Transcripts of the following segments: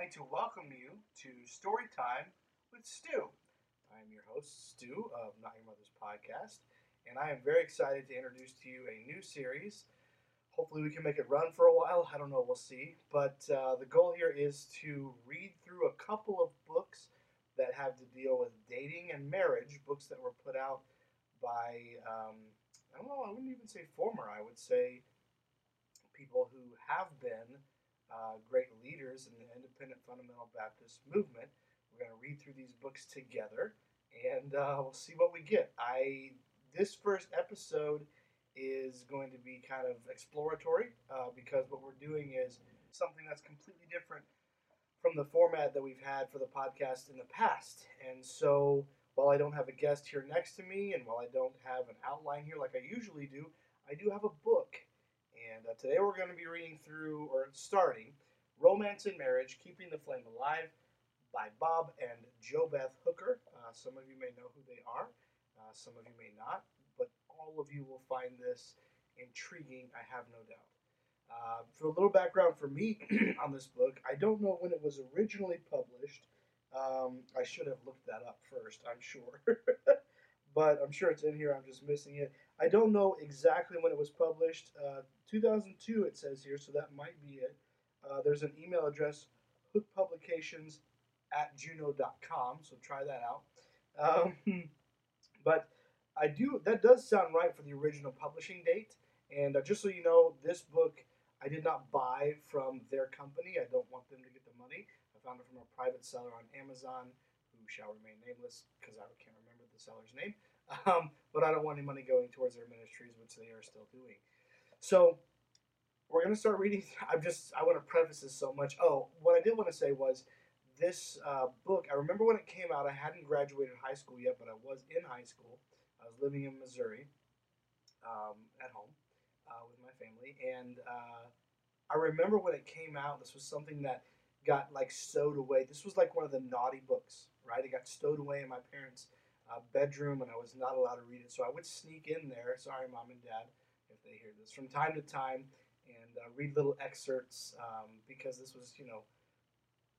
me to welcome you to Story Time with Stu. I am your host, Stu of Not Your Mother's Podcast, and I am very excited to introduce to you a new series. Hopefully, we can make it run for a while. I don't know, we'll see. But uh, the goal here is to read through a couple of books that have to deal with dating and marriage, books that were put out by, um, I don't know, I wouldn't even say former, I would say people who have been uh, great leaders in the independent fundamental Baptist movement. We're going to read through these books together, and uh, we'll see what we get. I this first episode is going to be kind of exploratory uh, because what we're doing is something that's completely different from the format that we've had for the podcast in the past. And so, while I don't have a guest here next to me, and while I don't have an outline here like I usually do, I do have a book. And uh, today we're going to be reading through, or starting, Romance and Marriage Keeping the Flame Alive by Bob and JoBeth Hooker. Uh, some of you may know who they are, uh, some of you may not, but all of you will find this intriguing, I have no doubt. Uh, for a little background for me on this book, I don't know when it was originally published. Um, I should have looked that up first, I'm sure. but I'm sure it's in here, I'm just missing it. I don't know exactly when it was published. Uh, 2002, it says here, so that might be it. Uh, there's an email address, hookpublications at juno.com, so try that out. Um, but I do, that does sound right for the original publishing date. And uh, just so you know, this book I did not buy from their company. I don't want them to get the money. I found it from a private seller on Amazon who shall remain nameless because I can't the seller's name. Um, but I don't want any money going towards their ministries, which they are still doing. So we're going to start reading. I'm just, I want to preface this so much. Oh, what I did want to say was this uh, book, I remember when it came out, I hadn't graduated high school yet, but I was in high school. I was living in Missouri um, at home uh, with my family. And uh, I remember when it came out, this was something that got like stowed away. This was like one of the naughty books, right? It got stowed away in my parents' uh, bedroom, and I was not allowed to read it. So I would sneak in there. Sorry, mom and dad, if they hear this from time to time, and uh, read little excerpts um, because this was, you know,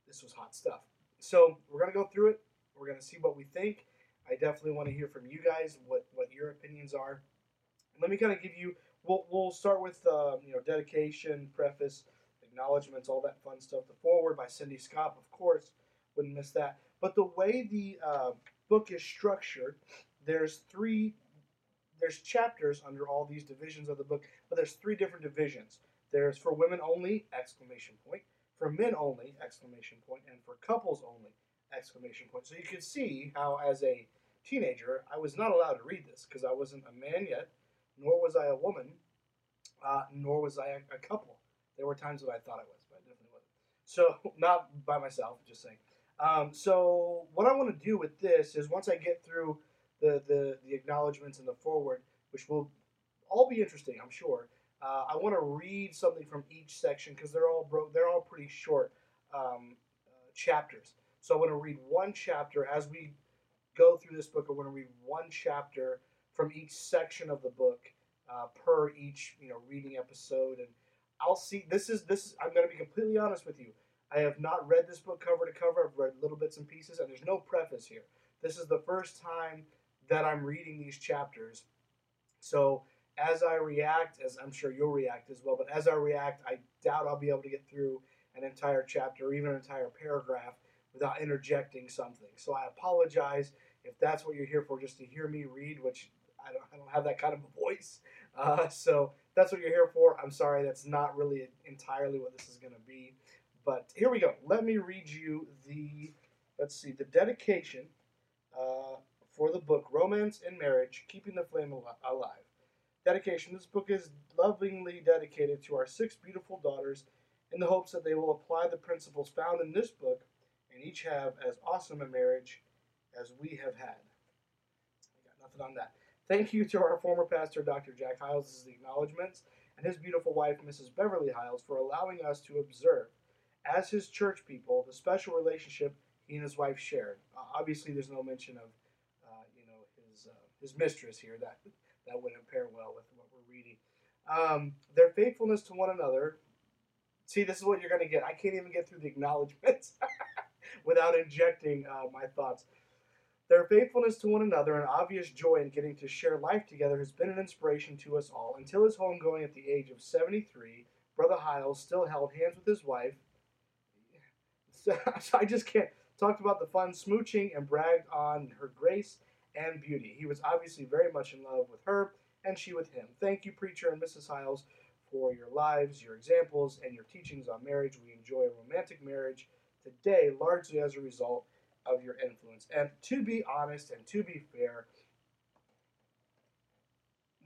this was hot stuff. So we're gonna go through it. We're gonna see what we think. I definitely want to hear from you guys what what your opinions are. Let me kind of give you we'll, we'll start with um, you know dedication, preface, acknowledgments, all that fun stuff. The foreword by Cindy Schaap, of course, wouldn't miss that. But the way the uh, book is structured, there's three there's chapters under all these divisions of the book, but there's three different divisions. There's for women only exclamation point, for men only exclamation point, and for couples only exclamation point. So you can see how as a teenager I was not allowed to read this because I wasn't a man yet nor was I a woman, uh, nor was I a, a, couple. There were times that I thought I was, but I definitely wasn't. So, not by myself, just saying. Um, so, what I want to do with this is once I get through the, the, the acknowledgments and the forward, which will all be interesting, I'm sure. Uh, I want to read something from each section because they're all bro- they're all pretty short um, uh, chapters. So I want to read one chapter as we go through this book. I want to read one chapter from each section of the book uh, per each you know reading episode and I'll see this is this is, I'm going to be completely honest with you I have not read this book cover to cover I've read little bits and pieces and there's no preface here this is the first time that I'm reading these chapters so as I react as I'm sure you'll react as well but as I react I doubt I'll be able to get through an entire chapter or even an entire paragraph without interjecting something so I apologize if that's what you're here for just to hear me read which I don't, I don't have that kind of a voice. Uh, so that's what you're here for. I'm sorry, that's not really entirely what this is going to be. But here we go. Let me read you the, let's see, the dedication uh, for the book Romance and Marriage Keeping the Flame Alive. Dedication This book is lovingly dedicated to our six beautiful daughters in the hopes that they will apply the principles found in this book and each have as awesome a marriage as we have had. I got nothing on that. Thank you to our former pastor, Dr. Jack Hyles' as the acknowledgments, and his beautiful wife, Mrs. Beverly Hyles, for allowing us to observe, as his church people, the special relationship he and his wife shared. Uh, obviously, there's no mention of, uh, you know, his uh, his mistress here. That that wouldn't pair well with what we're reading. Um, their faithfulness to one another See, this is what you're going to get. I can't even get through the acknowledgments without injecting uh, my thoughts. Their faithfulness to one another and obvious joy in getting to share life together has been an inspiration to us all. Until his homegoing at the age of 73, Brother Hyles still held hands with his wife. So, I just can't. Talked about the fun smooching and bragged on her grace and beauty. He was obviously very much in love with her and she with him. Thank you, Preacher and Mrs. Hyles, for your lives, your examples, and your teachings on marriage. We enjoy a romantic marriage today largely as a result of your influence. And to be honest and to be fair,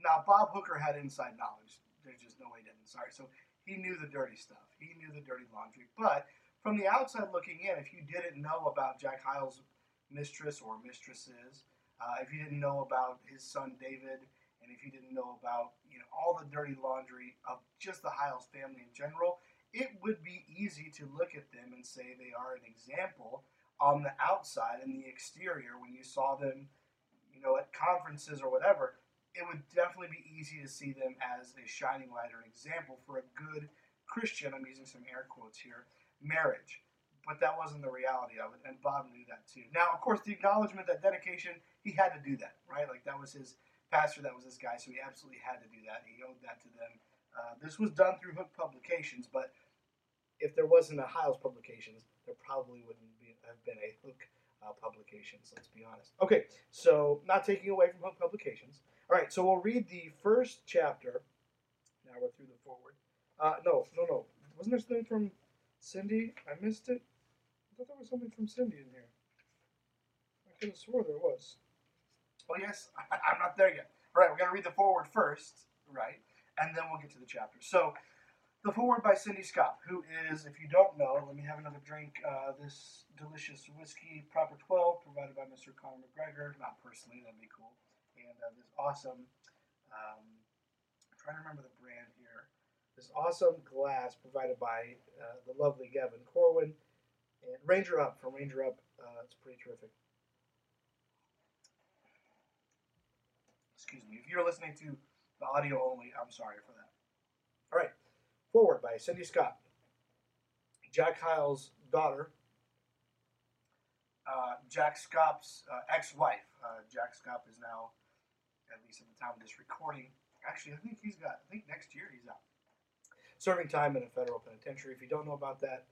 now Bob Hooker had inside knowledge. There's just no way he didn't. Sorry. So he knew the dirty stuff. He knew the dirty laundry. But from the outside looking in, if you didn't know about Jack Hyles' mistress or mistresses, uh, if you didn't know about his son David, and if you didn't know about you know all the dirty laundry of just the Hyles family in general, it would be easy to look at them and say they are an example on the outside and the exterior when you saw them, you know, at conferences or whatever. It would definitely be easy to see them as a shining light or an example for a good Christian. I'm using some air quotes here. Marriage, but that wasn't the reality of it, and Bob knew that too. Now, of course, the acknowledgement, that dedication, he had to do that, right? Like that was his pastor, that was his guy, so he absolutely had to do that. He owed that to them. Uh, this was done through Hook Publications, but if there wasn't a Hyles Publications, there probably wouldn't be, have been a Hook uh, Publications. Let's be honest. Okay, so not taking away from Hook Publications. All right, so we'll read the first chapter. Now we're through the forward. Uh, no, no, no. Wasn't there something from Cindy? I missed it. I thought there was something from Cindy in here. I could have swore there was. Well, yes, I'm not there yet. All right, we're going to read the forward first, right? And then we'll get to the chapter. So, the forward by Cindy Schaap, who is, if you don't know, let me have another drink. Uh, this delicious whiskey, Proper 12, provided by Mr. Conor McGregor. Not personally, that'd be cool. And uh, this awesome, um, I'm trying to remember the. This awesome glass provided by uh, the lovely Gavin Corwin. And Ranger Up from Ranger Up. Uh, it's pretty terrific. Excuse me. If you're listening to the audio only, I'm sorry for that. All right. Forward by Cindy Schaap. Jack Hyles' daughter, uh, Jack Schaap's uh, ex-wife. Uh, Jack Schaap is now, at least at the time of this recording, actually, I think he's got, I think next year he's out. Serving time in a federal penitentiary. If you don't know about that,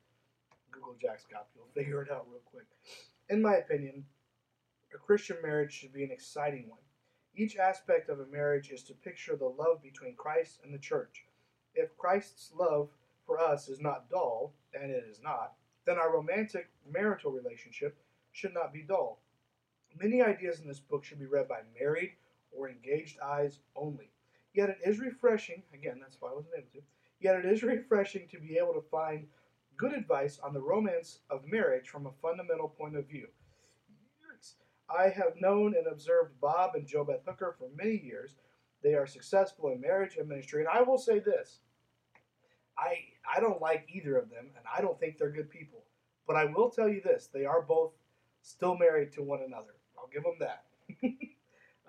Google Jack Schaap. You'll figure it out real quick. In my opinion, a Christian marriage should be an exciting one. Each aspect of a marriage is to picture the love between Christ and the church. If Christ's love for us is not dull, and it is not, then our romantic marital relationship should not be dull. Many ideas in this book should be read by married or engaged eyes only. Yet it is refreshing, again, that's why I wasn't able to, yet it is refreshing to be able to find good advice on the romance of marriage from a fundamental point of view. I have known and observed Bob and JoBeth Hooker for many years. They are successful in marriage and ministry, and I will say this: I I don't like either of them, and I don't think they're good people. But I will tell you this: they are both still married to one another. I'll give them that.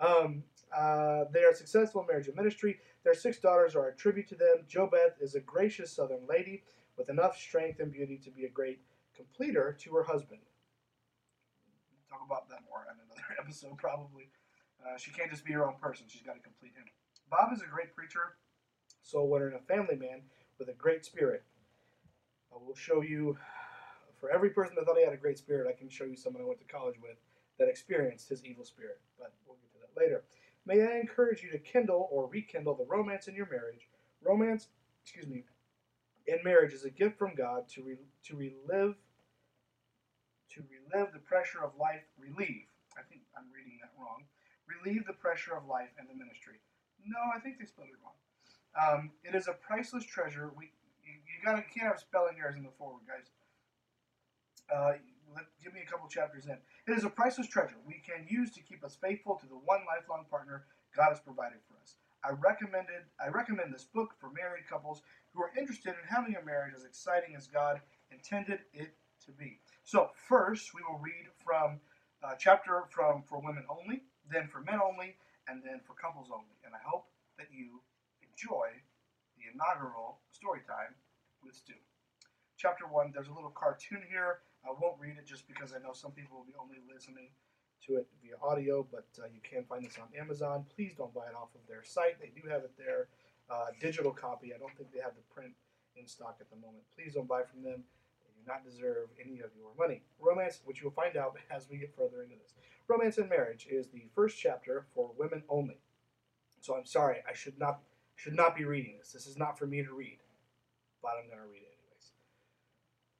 um, uh, they are successful in marriage and ministry. Their six daughters are a tribute to them. JoBeth is a gracious Southern lady with enough strength and beauty to be a great completer to her husband. We'll Talk about that more in another episode, probably. Uh, she can't just be her own person, she's got to complete him. Bob is a great preacher, soul winner, and a family man with a great spirit. I will show you, for every person that thought he had a great spirit, I can show you someone I went to college with that experienced his evil spirit. But we'll get to that later. May I encourage you to kindle or rekindle the romance in your marriage. Romance, excuse me, in marriage is a gift from God to re, to relive to relive the pressure of life. Relieve. I think I'm reading that wrong. Relieve the pressure of life and the ministry. No, I think they spelled it wrong. Um, it is a priceless treasure. We you, you gotta can't have spelling errors in the forward, guys. Uh, let, give me a couple chapters in. It is a priceless treasure we can use to keep us faithful to the one lifelong partner God has provided for us. I recommended I recommend this book for married couples who are interested in having a marriage as exciting as God intended it to be. So first, we will read from a chapter from for women only, then for men only, and then for couples only. And I hope that you enjoy the inaugural story time with Stu. chapter one. There's a little cartoon here. I won't read it just because I know some people will be only listening to it via audio, but uh, you can find this on Amazon. Please don't buy it off of their site. They do have it there, uh, digital copy. I don't think they have the print in stock at the moment. Please don't buy from them. They do not deserve any of your money. Romance, which you'll find out as we get further into this. Romance and Marriage is the first chapter for women only. So I'm sorry, I should not should not be reading this. This is not for me to read, but I'm going to read it anyways.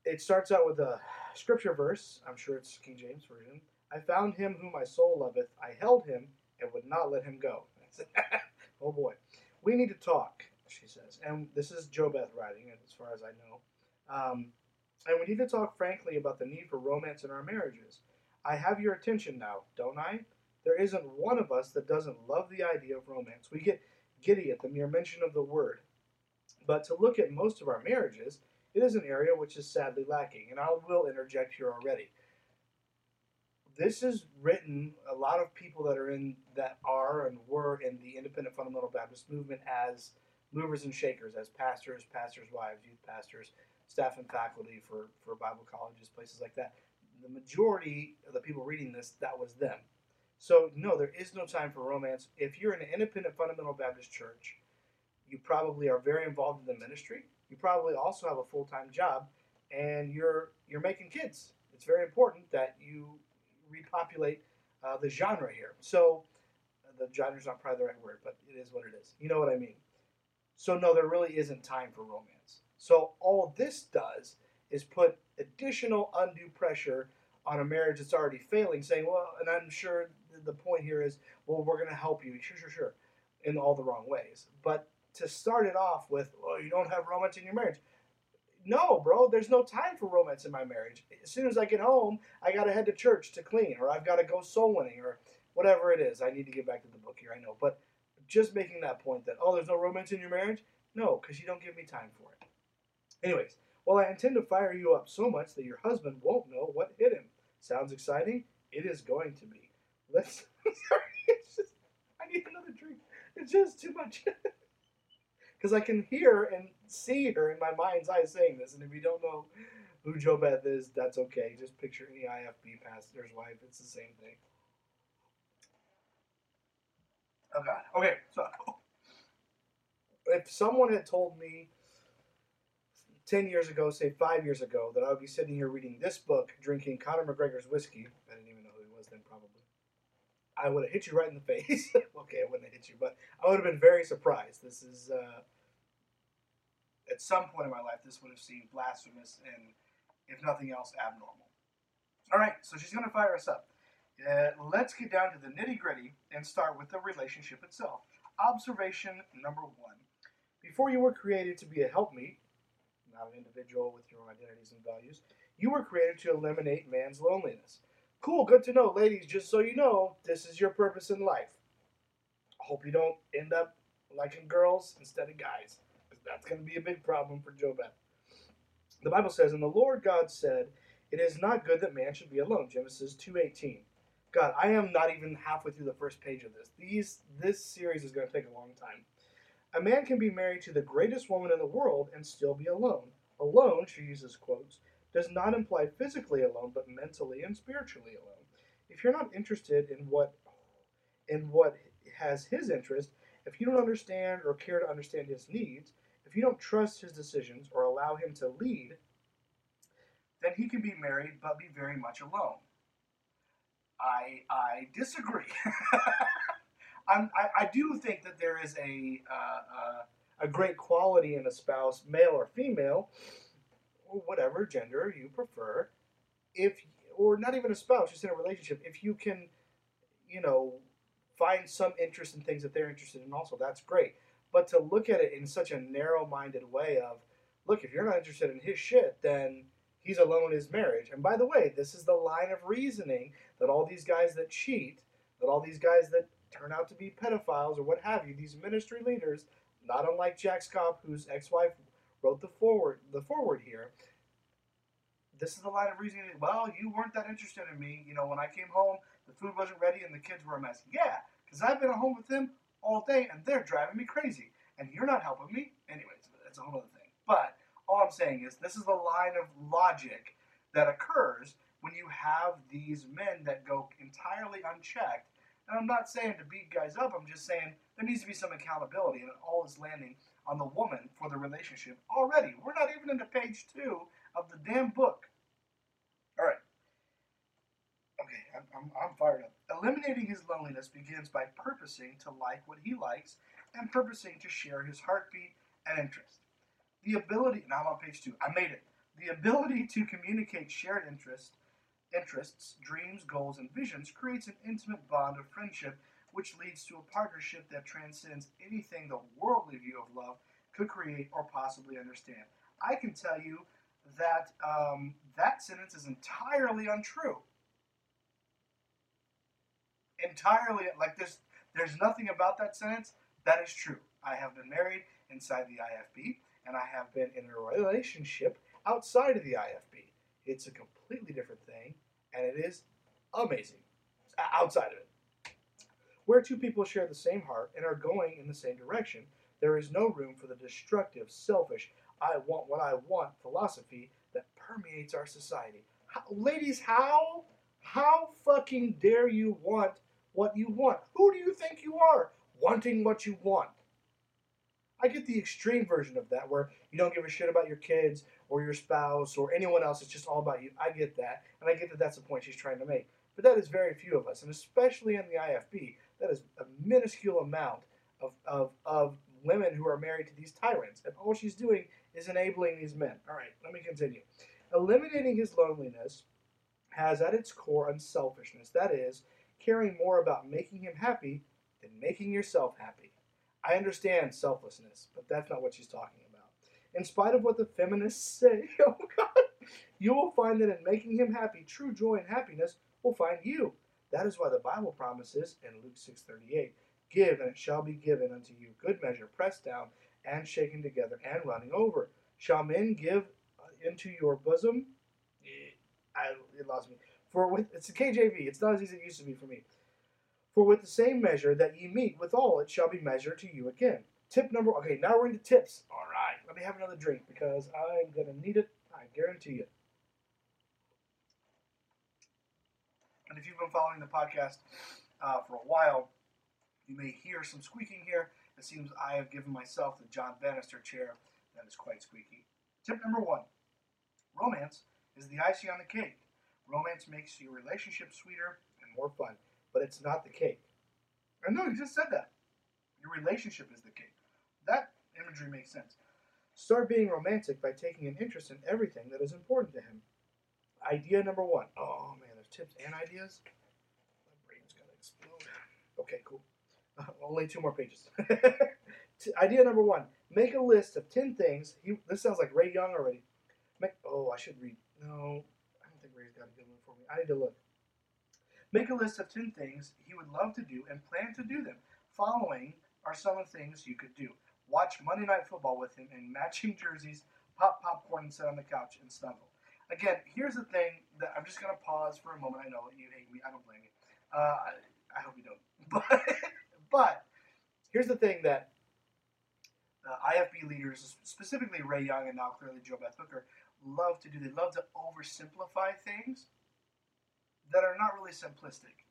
It starts out with a scripture verse. I'm sure it's King James version. I found him whom my soul loveth. I held him and would not let him go. oh boy. We need to talk, she says. And this is Jobeth writing, as far as I know. Um, and we need to talk frankly about the need for romance in our marriages. I have your attention now, don't I? There isn't one of us that doesn't love the idea of romance. We get giddy at the mere mention of the word. But to look at most of our marriages, it is an area which is sadly lacking. And I will interject here already. This is written a lot of people that are in that are and were in the independent fundamental Baptist movement as movers and shakers, as pastors, pastors' wives, youth pastors, staff and faculty for, for Bible colleges, places like that. The majority of the people reading this, that was them. So, no, there is no time for romance. If you're in an independent fundamental Baptist church, you probably are very involved in the ministry. You probably also have a full time job, and you're you're making kids. It's very important that you repopulate uh, the genre here. So, the genre is not probably the right word, but it is what it is. You know what I mean? So, no, there really isn't time for romance. So, all this does is put additional undue pressure on a marriage that's already failing, saying, well, and I'm sure the point here is, well, we're going to help you. Sure, sure, sure. In all the wrong ways. But to start it off with, well, you don't have romance in your marriage. No, bro, there's no time for romance in my marriage. As soon as I get home, I got to head to church to clean, or I've got to go soul winning, or whatever it is. I need to get back to the book here, I know. But just making that point that, oh, there's no romance in your marriage? No, because you don't give me time for it. Anyways, well, I intend to fire you up so much that your husband won't know what hit him. Sounds exciting? It is going to be. Let's. sorry, it's just. I need another drink. It's just too much. Because I can hear and see her in my mind's eye saying this, and if you don't know who Jobeth is, that's okay. Just picture any IFB pastor's wife. It's the same thing. Oh God. Okay, so if someone had told me 10 years ago, say five years ago, that I would be sitting here reading this book, drinking Conor McGregor's whiskey, I didn't even know who he was then, probably. I would have hit you right in the face. okay, I wouldn't have hit you, but I would have been very surprised. This is, uh, at some point in my life, this would have seemed blasphemous and, if nothing else, abnormal. All right, so she's going to fire us up. Uh, let's get down to the nitty gritty and start with the relationship itself. Observation number one. Before you were created to be a helpmeet, not an individual with your own identities and values, you were created to eliminate man's loneliness. Cool, good to know. Ladies, just so you know, this is your purpose in life. I hope you don't end up liking girls instead of guys, that's going to be a big problem for Jobeth. The Bible says, And the Lord God said, It is not good that man should be alone. Genesis 2.18. God, I am not even halfway through the first page of this. These This series is going to take a long time. A man can be married to the greatest woman in the world and still be alone. Alone, she uses quotes, does not imply physically alone, but mentally and spiritually alone. If you're not interested in what in what has his interest, if you don't understand or care to understand his needs, if you don't trust his decisions or allow him to lead, then he can be married but be very much alone. I I disagree. I, I do think that there is a uh, uh, a great quality in a spouse, male or female, or whatever gender you prefer, if or not even a spouse, just in a relationship, if you can, you know, find some interest in things that they're interested in, also that's great. But to look at it in such a narrow-minded way of, look, if you're not interested in his shit, then he's alone in his marriage. And by the way, this is the line of reasoning that all these guys that cheat, that all these guys that turn out to be pedophiles or what have you, these ministry leaders, not unlike Jack Schaap, whose ex-wife wrote the forward the forward here. This is the line of reasoning. Well, you weren't that interested in me. You know, when I came home, the food wasn't ready and the kids were a mess. Yeah, because I've been at home with them all day and they're driving me crazy. And you're not helping me. Anyways, that's a whole other thing. But all I'm saying is this is the line of logic that occurs when you have these men that go entirely unchecked. And I'm not saying to beat guys up, I'm just saying there needs to be some accountability, and it all is landing on the woman for the relationship already. We're not even into page two of the damn book. All right. Okay, I'm, I'm, I'm fired up. Eliminating his loneliness begins by purposing to like what he likes and purposing to share his heartbeat and interest. The ability, now I'm on page two, I made it. The ability to communicate shared interest, interests, dreams, goals, and visions creates an intimate bond of friendship which leads to a partnership that transcends anything the worldly view of love could create or possibly understand. I can tell you that um, that sentence is entirely untrue. Entirely, like this, there's nothing about that sentence that is true. I have been married inside the IFB, and I have been in a relationship outside of the IFB. It's a completely different thing, and it is amazing outside of it. Where two people share the same heart and are going in the same direction, there is no room for the destructive, selfish, I want what I want philosophy that permeates our society. How, ladies, how? How fucking dare you want what you want? Who do you think you are? Wanting what you want. I get the extreme version of that where you don't give a shit about your kids or your spouse or anyone else. It's just all about you. I get that. And I get that that's the point she's trying to make. But that is very few of us. And especially in the IFB, that is a minuscule amount of, of, of women who are married to these tyrants. And all she's doing is enabling these men. All right, let me continue. Eliminating his loneliness has at its core unselfishness. That is, caring more about making him happy than making yourself happy. I understand selflessness, but that's not what she's talking about. In spite of what the feminists say, oh God, you will find that in making him happy, true joy and happiness will find you. That is why the Bible promises in Luke 6:38, "Give and it shall be given unto you, good measure, pressed down and shaken together and running over. Shall men give uh, into your bosom?" I, it lost me. For with it's the KJV. It's not as easy as it used to be for me. For with the same measure that ye meet withal, it shall be measured to you again. Tip number. Okay, now we're into tips. All right, let me have another drink because I'm gonna need it. I guarantee you. And if you've been following the podcast uh, for a while, you may hear some squeaking here. It seems I have given myself the John Bannister chair that is quite squeaky. Tip number one romance is the icing on the cake. Romance makes your relationship sweeter and more fun, but it's not the cake. I know, you just said that. Your relationship is the cake. That imagery makes sense. Start being romantic by taking an interest in everything that is important to him. Idea number one. Oh man, there's tips and ideas. My brain's gonna explode. Okay, cool. Only two more pages. Idea number one: Make a list of ten things. He, this sounds like Ray Young already. Make, oh, I should read. No, I don't think Ray's got a good one for me. I need to look. Make a list of ten things he would love to do and plan to do them. Following are some of the things you could do. Watch Monday Night Football with him in matching jerseys, pop popcorn, and sit on the couch and snuggle. Again, here's the thing that I'm just going to pause for a moment. I know you hate me. I don't blame you. Uh, I, hope you don't. But, but here's the thing that uh, IFB leaders, specifically Ray Young and now clearly JoBeth Hooker, love to do. They love to oversimplify things that are not really simplistic,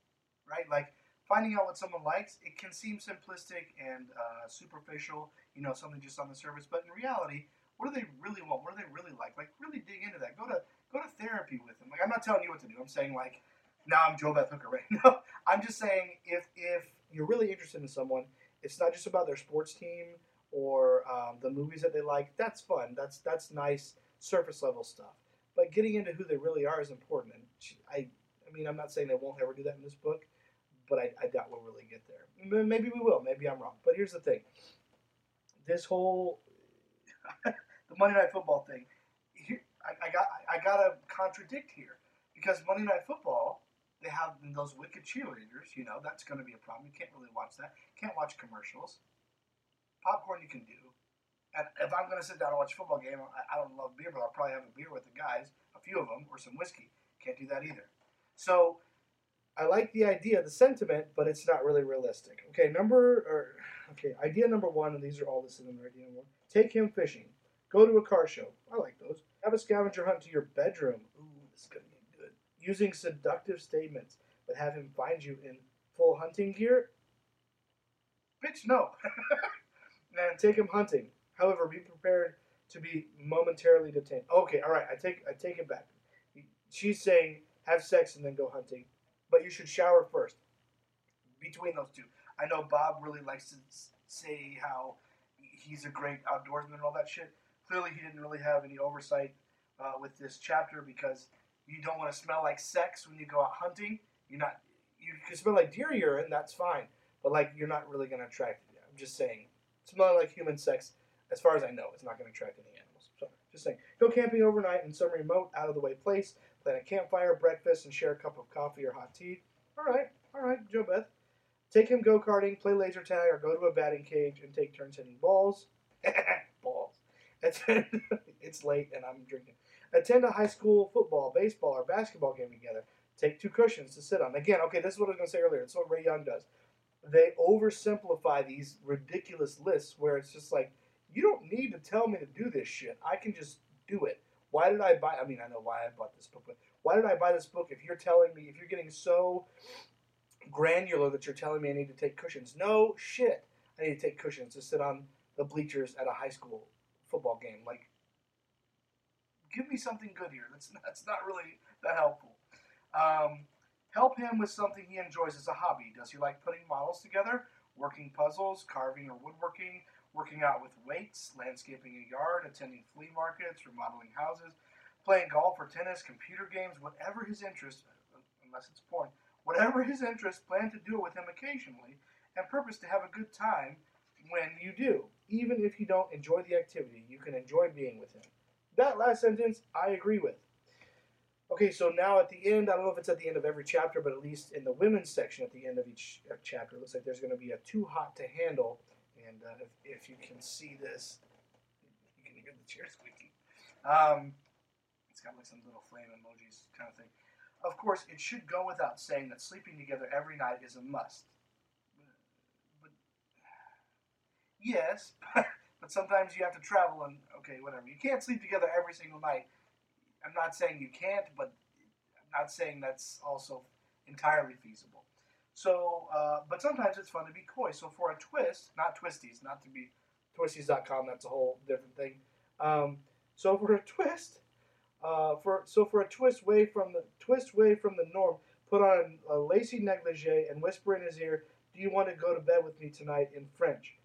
right? Like finding out what someone likes, it can seem simplistic and uh, superficial, you know, something just on the surface. But in reality, what do they really want? What do they really like? Like really dig into that. Go to go to therapy with them. Like I'm not telling you what to do. I'm saying like now I'm JoBeth Hooker right now. I'm just saying if if you're really interested in someone, it's not just about their sports team or um, the movies that they like. That's fun. That's that's nice surface level stuff. But getting into who they really are is important. And I mean I'm not saying they won't ever do that in this book, but I, I doubt we'll really get there. Maybe we will. Maybe I'm wrong. But here's the thing. This whole the Monday Night Football thing. I, I got I gotta contradict here because Monday Night Football they have those wicked cheerleaders. You know that's going to be a problem. You can't really watch that. Can't watch commercials. Popcorn you can do. And if I'm going to sit down and watch a football game, I, I don't love beer, but I'll probably have a beer with the guys, a few of them, or some whiskey. Can't do that either. So I like the idea, the sentiment, but it's not really realistic. Okay, number or okay, idea number one, and these are all listed in idea number one. Take him fishing. Go to a car show. I like those. Have a scavenger hunt to your bedroom. Ooh, this is gonna get good. Using seductive statements, but have him find you in full hunting gear. Bitch, no. and take him hunting. However, be prepared to be momentarily detained. Okay, all right. I take I take it back. She's saying have sex and then go hunting, but you should shower first. Between those two, I know Bob really likes to say how he's a great outdoorsman and all that shit. Clearly, he didn't really have any oversight uh, with this chapter because you don't want to smell like sex when you go out hunting. You're not. You can smell like deer urine. That's fine, but like you're not really to attract. I'm just saying, smelling like human sex, as far as I know, it's not to attract any animals. So, just saying, go camping overnight in some remote, out of the way place. Plan a campfire, breakfast, and share a cup of coffee or hot tea. All right, all right, Joe Beth. Take him go karting, play laser tag, or go to a batting cage and take turns hitting balls. balls. Attend, it's late and I'm drinking. Attend a high school football, baseball, or basketball game together. Take two cushions to sit on. Again, okay, this is what I was going to say earlier. It's what Ray Young does. They oversimplify these ridiculous lists where it's just like, you don't need to tell me to do this shit. I can just do it. Why did I buy? I mean, I know why I bought this book, but why did I buy this book if you're telling me, if you're getting so granular that you're telling me I need to take cushions. No shit. I need to take cushions to sit on the bleachers at a high school football game. Like, give me something good here. That's that's not really that helpful. Um, help him with something he enjoys as a hobby. Does he like putting models together, working puzzles, carving or woodworking, working out with weights, landscaping a yard, attending flea markets, remodeling houses, playing golf or tennis, computer games, whatever his interest, unless it's porn whatever his interest, plan to do it with him occasionally, and purpose to have a good time when you do. Even if you don't enjoy the activity, you can enjoy being with him. That last sentence, I agree with. Okay, so now at the end, I don't know if it's at the end of every chapter, but at least in the women's section at the end of each chapter, it looks like there's going to be a too hot to handle. And uh, if, if, you can see this, you can hear the chair squeaking. Um, it's got like some little flame emojis kind of thing. Of course, it should go without saying that sleeping together every night is a must. But, yes, but sometimes you have to travel and okay, whatever. You can't sleep together every single night. I'm not saying you can't, but I'm not saying that's also entirely feasible. So, uh, but sometimes it's fun to be coy. So for a twist, not twisties, not to be twisties.com, that's a whole different thing. Um, so for a twist, uh, for so for a twist away from the twist away from the norm, put on a lacy negligee and whisper in his ear, "Do you want to go to bed with me tonight?" in French.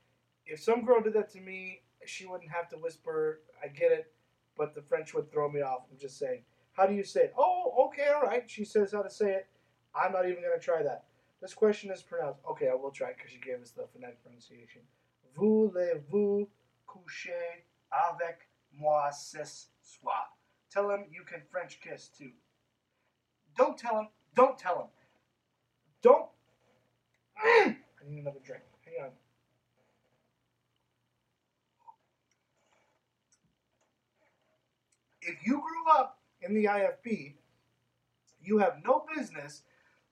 If some girl did that to me, she wouldn't have to whisper. I get it, but the French would throw me off. I'm just saying. How do you say it? Oh, okay, all right. She says how to say it. I'm not even going to try that. This question is pronounced. Okay, I will try because she gave us the phonetic pronunciation. Voulez-vous coucher avec moi ce soir? Tell him you can French kiss too. Don't tell him. Don't tell him. Don't. I need another drink. Hang on. If you grew up in the IFB, you have no business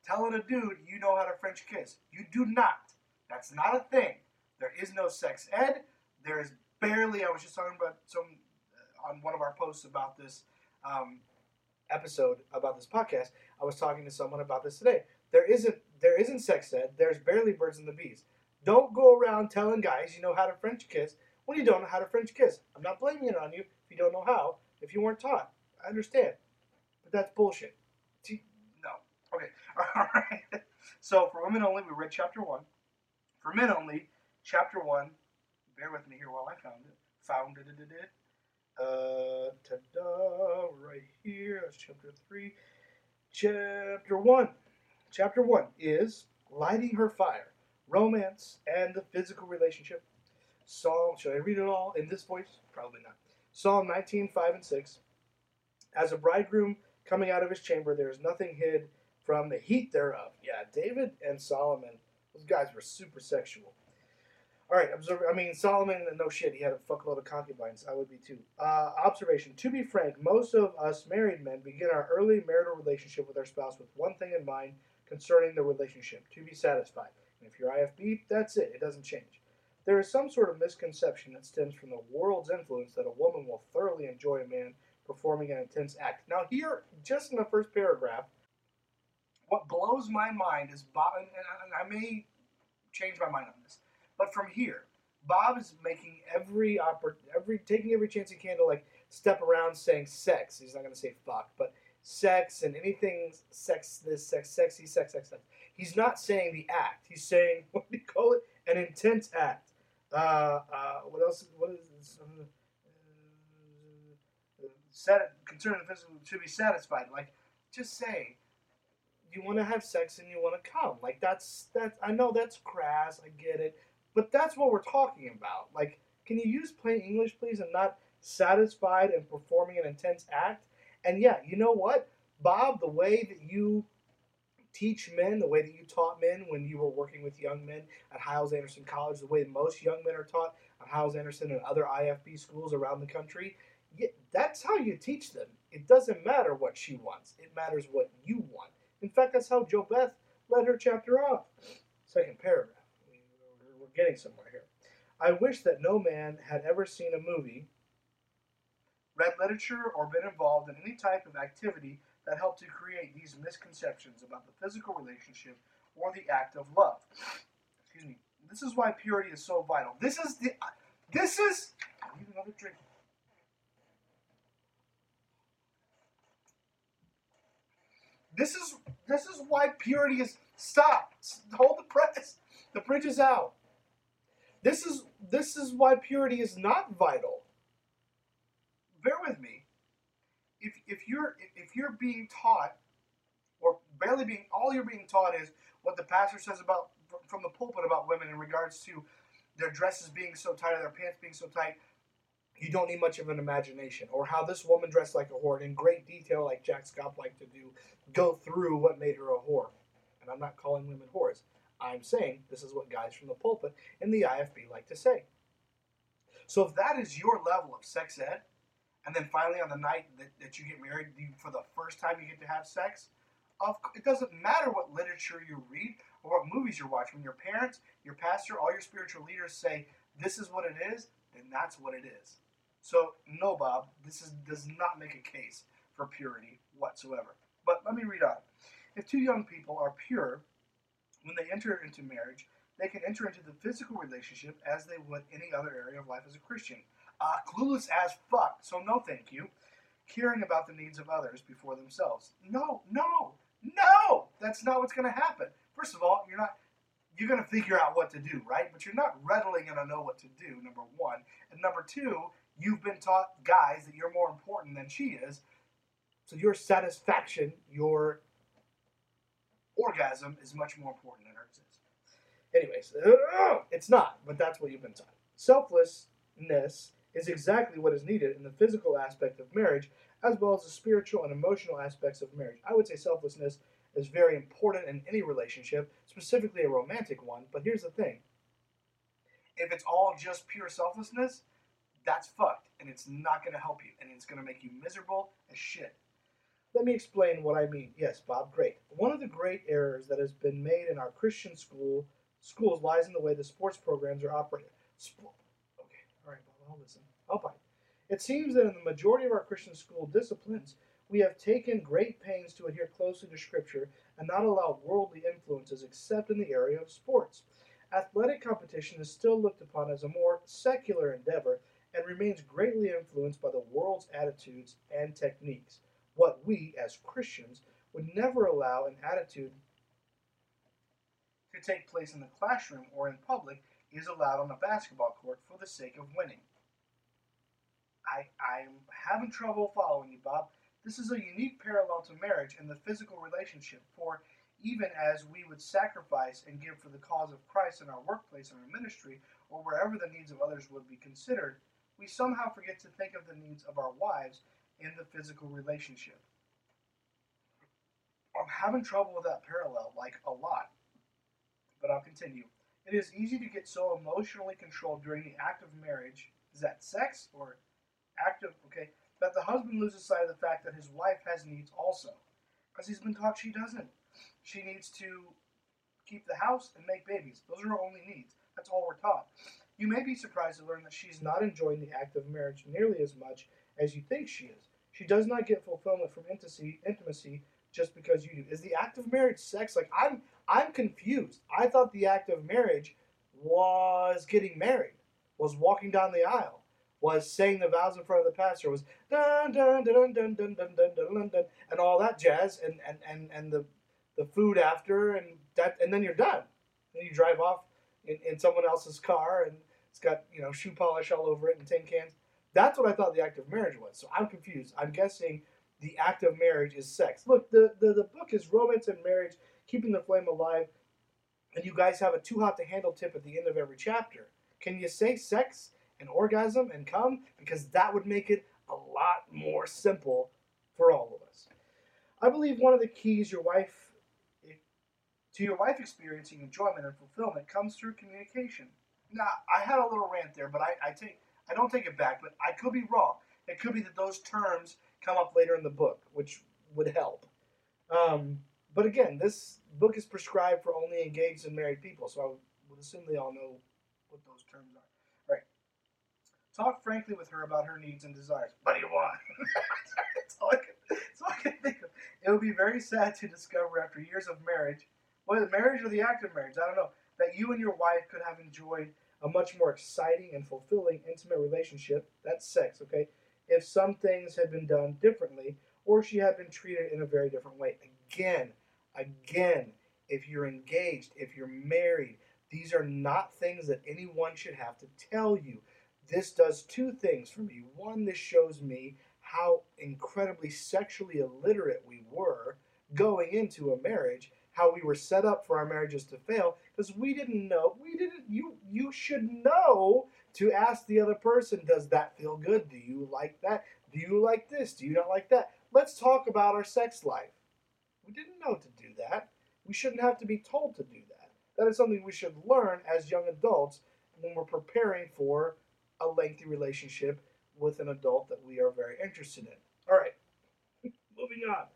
telling a dude you know how to French kiss. You do not. That's not a thing. There is no sex ed. There is barely. I was just talking about some on one of our posts about this um, episode about this podcast. I was talking to someone about this today. There isn't there isn't sex ed. There's barely birds and the bees. Don't go around telling guys you know how to French kiss when you don't know how to French kiss. I'm not blaming it on you if you don't know how. If you weren't taught, I understand, but that's bullshit. All right. So for women only, we read chapter one. For men only, chapter one. Bear with me here while I found it. Found it. it, it uh, ta-da, right here. That's chapter three. Chapter one. Chapter one is lighting her fire, romance, and the physical relationship. Psalm. Should I read it all in this voice? Probably not. Psalm 19, 5 and 6. As a bridegroom coming out of his chamber, there is nothing hid from the heat thereof. Yeah, David and Solomon, those guys were super sexual. All right, observe. I mean, Solomon, no shit, he had a fuckload of concubines. I would be too. Uh, observation. To be frank, most of us married men begin our early marital relationship with our spouse with one thing in mind concerning the relationship: to be satisfied. And if you're IFB, that's it. It doesn't change. There is some sort of misconception that stems from the world's influence that a woman will thoroughly enjoy a man performing an intense act. Now, here, just in the first paragraph, what blows my mind is Bob, and I may change my mind on this, but from here, Bob is making every oppor- every taking every chance he can to like step around saying sex. He's not going to say fuck, but sex and anything sex this sex sexy sex sex sex. He's not saying the act. He's saying what do you call it? An intense act. Uh, uh, what else? What is this? Uh, set concerning the physical should be satisfied. Like, just say you want to have sex and you want to come. Like that's that. I know that's crass. I get it, but that's what we're talking about. Like, can you use plain English, please, and not satisfied and performing an intense act? And yeah, you know what, Bob, the way that you teach men, the way that you taught men when you were working with young men at Hyles Anderson College, the way most young men are taught at Hyles Anderson and other IFB schools around the country, that's how you teach them. It doesn't matter what she wants, it matters what you want. In fact, that's how JoBeth led her chapter off. Second paragraph. We're getting somewhere here. I wish that no man had ever seen a movie, read literature, or been involved in any type of activity that helped to create these misconceptions about the physical relationship or the act of love. Excuse me. This is why purity is so vital. This is the. This is. I need another drink. This is this is why purity is stop. Hold the press. The bridge is out. This is this is why purity is not vital. Bear with me. If if you're if you're being taught, or barely being all you're being taught is what the pastor says about from the pulpit about women in regards to their dresses being so tight or their pants being so tight, you don't need much of an imagination. Or how this woman dressed like a whore in great detail, like Jack Schaap liked to do, go through what made her a whore. And I'm not calling women whores. I'm saying this is what guys from the pulpit and the IFB like to say. So if that is your level of sex ed, and then finally on the night that, that you get married, you, for the first time you get to have sex, of, it doesn't matter what literature you read or what movies you watch. When your parents, your pastor, all your spiritual leaders say this is what it is, then that's what it is. So no, Bob, this is, does not make a case for purity whatsoever. But let me read on. If two young people are pure when they enter into marriage, they can enter into the physical relationship as they would any other area of life as a Christian. Uh, clueless as fuck, so no thank you. Caring about the needs of others before themselves. No, no, no! That's not what's going to happen. First of all, you're not you're going to figure out what to do, right? But you're not readily going to know what to do, number one. And number two, you've been taught, guys, that you're more important than she is. So your satisfaction, your orgasm is much more important than hers is. Anyways, uh, it's not, but that's what you've been taught. Selflessness is exactly what is needed in the physical aspect of marriage, as well as the spiritual and emotional aspects of marriage. I would say selflessness is very important in any relationship, specifically a romantic one. But here's the thing if it's all just pure selflessness, that's fucked, and it's not going to help you, and it's going to make you miserable as shit. Let me explain what I mean. Yes, Bob, great. One of the great errors that has been made in our Christian school schools lies in the way the sports programs are operated. Sport. Okay, all right, Bob, I'll listen. I'll bite. It seems that in the majority of our Christian school disciplines, we have taken great pains to adhere closely to Scripture and not allow worldly influences except in the area of sports. Athletic competition is still looked upon as a more secular endeavor and remains greatly influenced by the world's attitudes and techniques. What we, as Christians, would never allow an attitude to take place in the classroom or in public is allowed on the basketball court for the sake of winning. I, I'm having trouble following you, Bob. This is a unique parallel to marriage and the physical relationship, for even as we would sacrifice and give for the cause of Christ in our workplace and our ministry, or wherever the needs of others would be considered, we somehow forget to think of the needs of our wives in the physical relationship. I'm having trouble with that parallel, like a lot. But I'll continue. It is easy to get so emotionally controlled during the act of marriage. Is that sex or act of, okay, that the husband loses sight of the fact that his wife has needs also. Because he's been taught she doesn't. She needs to keep the house and make babies. Those are her only needs. That's all we're taught. You may be surprised to learn that she's not enjoying the act of marriage nearly as much as you think she is. She does not get fulfillment from intimacy, intimacy just because you do. Is the act of marriage sex? Like I'm, I'm confused. I thought the act of marriage was getting married, was walking down the aisle, was saying the vows in front of the pastor, was dun dun dun dun dun dun dun dun dun, dun and all that jazz, and and and and the the food after, and that, and then you're done. And you drive off in, in someone else's car, and it's got you know shoe polish all over it and tin cans. That's what I thought the act of marriage was. So I'm confused. I'm guessing the act of marriage is sex. Look, the, the, the book is romance and marriage, keeping the flame alive. And you guys have a too hot to handle tip at the end of every chapter. Can you say sex and orgasm and come? Because that would make it a lot more simple for all of us. I believe one of the keys your wife to your wife experiencing enjoyment and fulfillment comes through communication. Now, I had a little rant there, but I, I take I don't take it back, but I could be wrong. It could be that those terms come up later in the book, which would help. Um, but again, this book is prescribed for only engaged and married people, so I would assume they all know what those terms are. Right. Talk frankly with her about her needs and desires. What do you want? that's, all I can, that's all I can think of. It would be very sad to discover after years of marriage, whether the marriage or the act of marriage, I don't know, that you and your wife could have enjoyed a much more exciting and fulfilling intimate relationship. That's sex, okay? If some things had been done differently, or she had been treated in a very different way. Again, again, if you're engaged, if you're married, these are not things that anyone should have to tell you. This does two things for me. One, this shows me how incredibly sexually illiterate we were going into a marriage how we were set up for our marriages to fail because we didn't know we didn't you you should know to ask the other person does that feel good? Do you like that? Do you like this? Do you not like that? Let's talk about our sex life. We didn't know to do that. We shouldn't have to be told to do that. That is something we should learn as young adults when we're preparing for a lengthy relationship with an adult that we are very interested in. All right. Moving on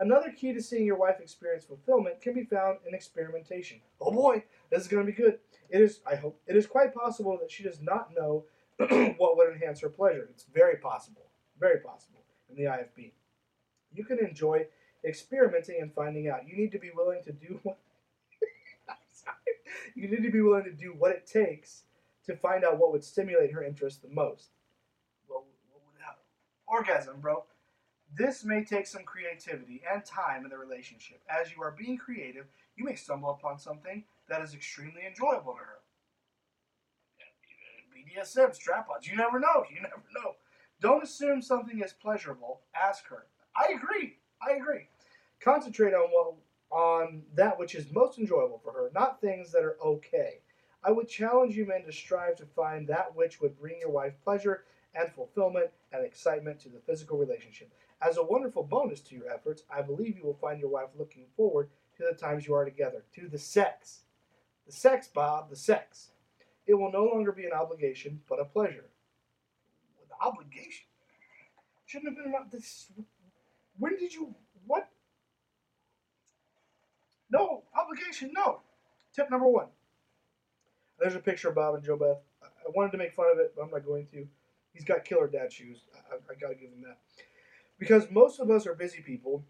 Another key to seeing your wife experience fulfillment can be found in experimentation. Oh boy, this is going to be good. It is, I hope, it is quite possible that she does not know what would enhance her pleasure. It's very possible, very possible in the IFB. You can enjoy experimenting and finding out. You need to be willing to do what. you need to be willing to do what it takes to find out what would stimulate her interest the most. Well, what would happen? Orgasm, bro. This may take some creativity and time in the relationship. As you are being creative, you may stumble upon something that is extremely enjoyable to her. BDSM, strap-ons, you never know, you never know. Don't assume something is pleasurable. Ask her. I agree. I agree. Concentrate on what on that which is most enjoyable for her, not things that are okay. I would challenge you men to strive to find that which would bring your wife pleasure and fulfillment and excitement to the physical relationship. As a wonderful bonus to your efforts, I believe you will find your wife looking forward to the times you are together, to the sex. The sex, Bob, the sex. It will no longer be an obligation, but a pleasure. An obligation? Shouldn't have been about this. When did you. What? No, obligation, no. Tip number one. There's a picture of Bob and JoBeth. I wanted to make fun of it, but I'm not going to. He's got killer dad shoes. I, I got to give him that. Because most of us are busy people,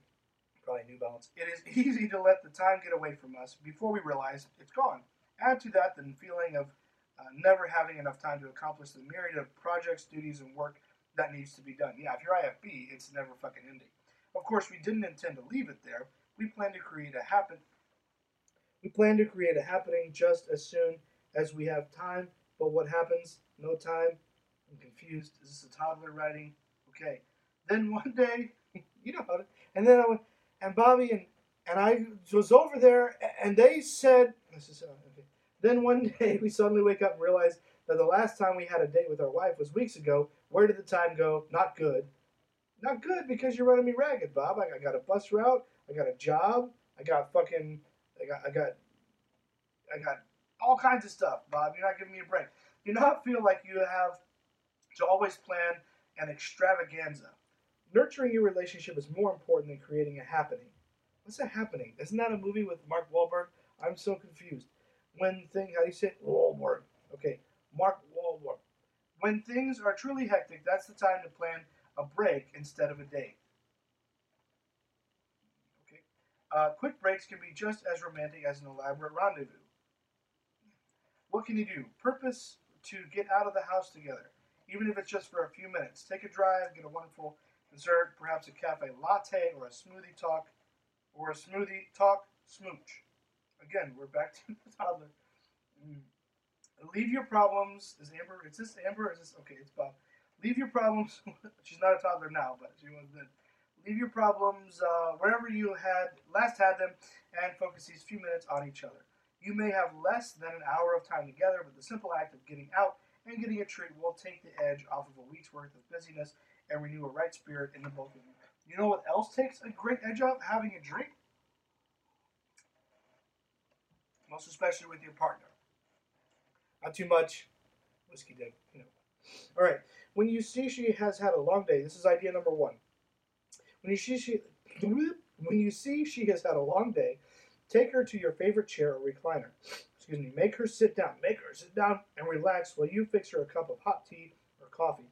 probably New Balance, it is easy to let the time get away from us before we realize it's gone. Add to that the feeling of uh, never having enough time to accomplish the myriad of projects, duties, and work that needs to be done. Yeah, if you're IFB, it's never fucking ending. Of course, we didn't intend to leave it there. We plan to create a happen. We plan to create a happening just as soon as we have time. But what happens? No time. I'm confused. Is this a toddler writing? Okay. Then one day, you know and then I went, and Bobby and and I was over there, and they said, this is, uh, okay. then one day we suddenly wake up and realize that the last time we had a date with our wife was weeks ago. Where did the time go? Not good. Not good because you're running me ragged, Bob. I, I got a bus route. I got a job. I got fucking. I got. I got. I got all kinds of stuff, Bob. You're not giving me a break. Do not feel like you have to always plan an extravaganza. Nurturing your relationship is more important than creating a happening. What's a happening? Isn't that a movie with Mark Wahlberg? I'm so confused. When thing, how do you say it? Wahlberg. Okay. Mark Wahlberg. When things are truly hectic, that's the time to plan a break instead of a date. Okay. Uh, quick breaks can be just as romantic as an elaborate rendezvous. What can you do? Purpose to get out of the house together, even if it's just for a few minutes. Take a drive, get a wonderful dessert, perhaps a cafe latte or a smoothie talk, or a smoothie talk smooch. Again, we're back to the toddler. Mm. Leave your problems. Is Amber? Is this Amber? Is this okay? It's Bob. Leave your problems. she's not a toddler now, but she was then. Leave your problems uh, wherever you had last had them, and focus these few minutes on each other. You may have less than an hour of time together, but the simple act of getting out and getting a treat will take the edge off of a week's worth of busyness and renew a right spirit in the both of you. You know what else takes a great edge off? Having a drink. Most especially with your partner. Not too much. Whiskey dip, you know. All right. When you see she has had a long day, this is idea number one. When you see she, when you see she has had a long day, take her to your favorite chair or recliner. Excuse me. Make her sit down. Make her sit down and relax while you fix her a cup of hot tea or coffee.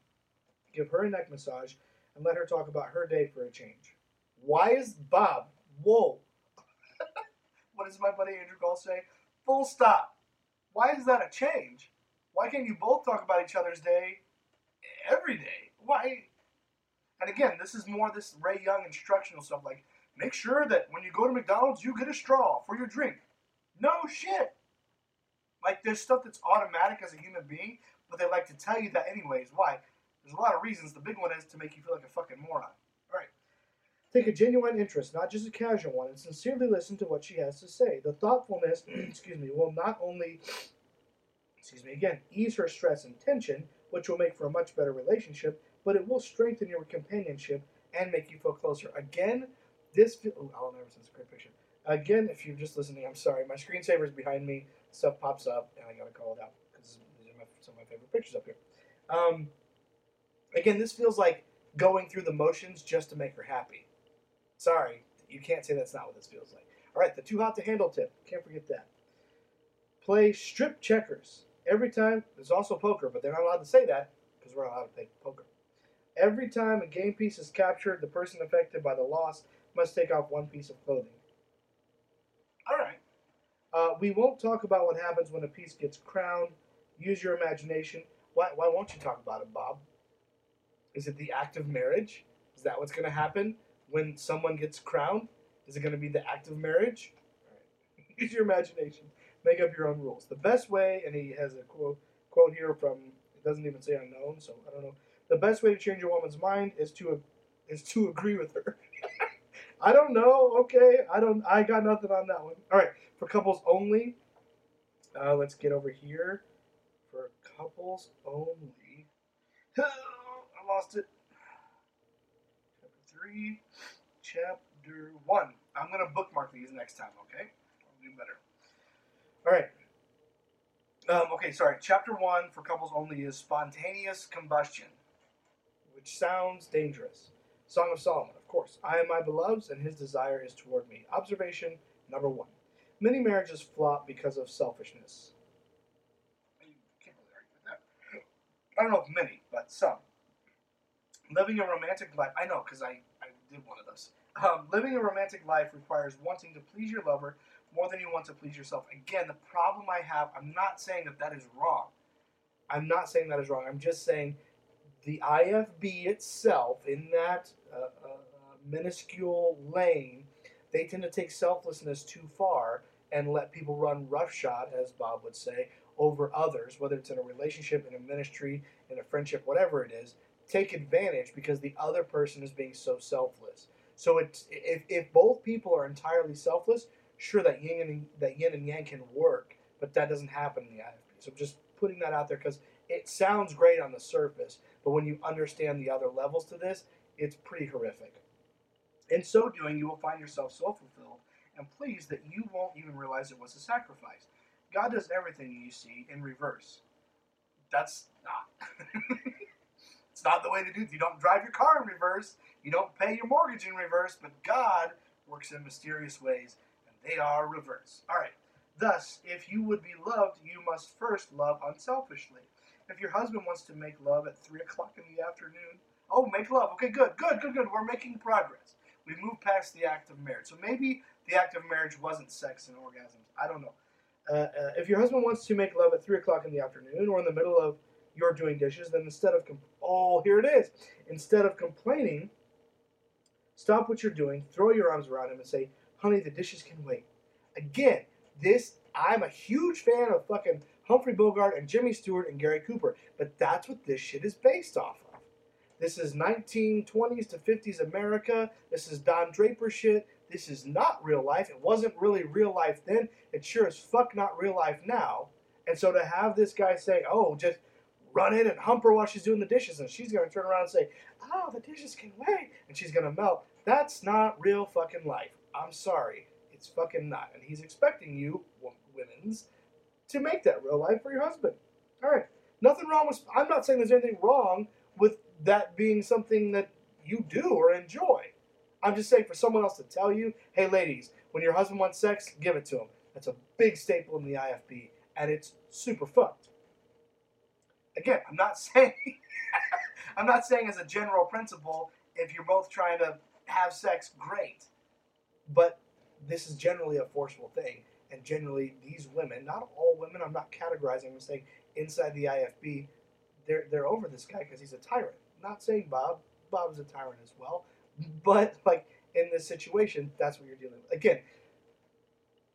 Give her a neck massage and let her talk about her day for a change. Why is Bob? Whoa. what does my buddy Andrew Gall say? Full stop. Why is that a change? Why can't you both talk about each other's day every day? Why? And again, this is more this Ray Young instructional stuff. Like, make sure that when you go to McDonald's, you get a straw for your drink. No shit. Like, there's stuff that's automatic as a human being, but they like to tell you that anyways. Why? There's a lot of reasons. The big one is to make you feel like a fucking moron. All right. Take a genuine interest, not just a casual one, and sincerely listen to what she has to say. The thoughtfulness, excuse me, will not only excuse me, again, ease her stress and tension, which will make for a much better relationship, but it will strengthen your companionship and make you feel closer. Again, this, oh, I'll never send a great picture. Again, if you're just listening, I'm sorry. My screensaver is behind me. Stuff pops up, and I gotta call it out because these are my, some of my favorite pictures up here. Um, again, this feels like going through the motions just to make her happy. Sorry, you can't say that's not what this feels like. All right, the too hot to handle tip. Can't forget that. Play strip checkers. Every time, there's also poker, but they're not allowed to say that because we're not allowed to play poker. Every time a game piece is captured, the person affected by the loss must take off one piece of clothing. All right. Uh, we won't talk about what happens when a piece gets crowned. Use your imagination. Why, why won't you talk about it, Bob? Is it the act of marriage? Is that what's going to happen when someone gets crowned? Is it going to be the act of marriage? Use your imagination make up your own rules. The best way, and he has a quote quote here from it doesn't even say unknown, so I don't know. The best way to change a woman's mind is to is to agree with her. I don't know. Okay, I don't. I got nothing on that one. All right, for couples only. Uh, let's get over here for couples only. Lost it. Chapter three, chapter one. I'm gonna bookmark these next time. Okay, I'll do better. All right. Um, okay, sorry. Chapter one for couples only is spontaneous combustion, which sounds dangerous. Song of Solomon, of course. I am my beloved's, and his desire is toward me. Observation number one. Many marriages flop because of selfishness. I don't know if many, but some. Living a romantic life, I know because I, I did one of those. Um, living a romantic life requires wanting to please your lover more than you want to please yourself. Again, the problem I have, I'm not saying that that is wrong. I'm not saying that is wrong. I'm just saying the IFB itself, in that uh, uh, minuscule lane, they tend to take selflessness too far and let people run roughshod, as Bob would say, over others, whether it's in a relationship, in a ministry, in a friendship, whatever it is, take advantage because the other person is being so selfless. So it's, if, if both people are entirely selfless, sure that yin and that yin and yang can work, but that doesn't happen in the IFB. So I'm just putting that out there because it sounds great on the surface, but when you understand the other levels to this, it's pretty horrific. In so doing, you will find yourself so fulfilled and pleased that you won't even realize it was a sacrifice. God does everything you see in reverse. That's not. it's not the way to do it. You don't drive your car in reverse. You don't pay your mortgage in reverse. But God works in mysterious ways and they are reversed. All right. Thus, if you would be loved, you must first love unselfishly. If your husband wants to make love at 3 o'clock in the afternoon, oh, make love. Okay, good, good, good, good. We're making progress. We moved past the act of marriage. So maybe the act of marriage wasn't sex and orgasms. I don't know. Uh, uh, if your husband wants to make love at 3 o'clock in the afternoon or in the middle of your doing dishes, then instead of, oh, here it is. Instead of complaining, stop what you're doing, throw your arms around him, and say, honey, the dishes can wait. Again, this, I'm a huge fan of fucking Humphrey Bogart and Jimmy Stewart and Gary Cooper, but that's what this shit is based off of. This is 1920s to 50s America. This is Don Draper shit. This is not real life. It wasn't really real life then. It sure as fuck not real life now. And so to have this guy say, oh, just run in and hump her while she's doing the dishes, and she's to turn around and say, oh, the dishes can wait, and she's to melt, that's not real fucking life. I'm sorry. It's fucking not. And he's expecting you, women's, to make that real life for your husband. All right. Nothing wrong with, I'm not saying there's anything wrong with that being something that you do or enjoy. I'm just saying for someone else to tell you, hey, ladies, when your husband wants sex, give it to him. That's a big staple in the IFB, and it's super fucked. Again, I'm not saying, I'm not saying as a general principle, if you're both trying to have sex, great. But this is generally a forceful thing. And generally, these women, not all women, I'm not categorizing, I'm saying inside the IFB, they're, they're over this guy because he's a tyrant. I'm not saying Bob. Bob's a tyrant as well. But, like, in this situation, that's what you're dealing with. Again,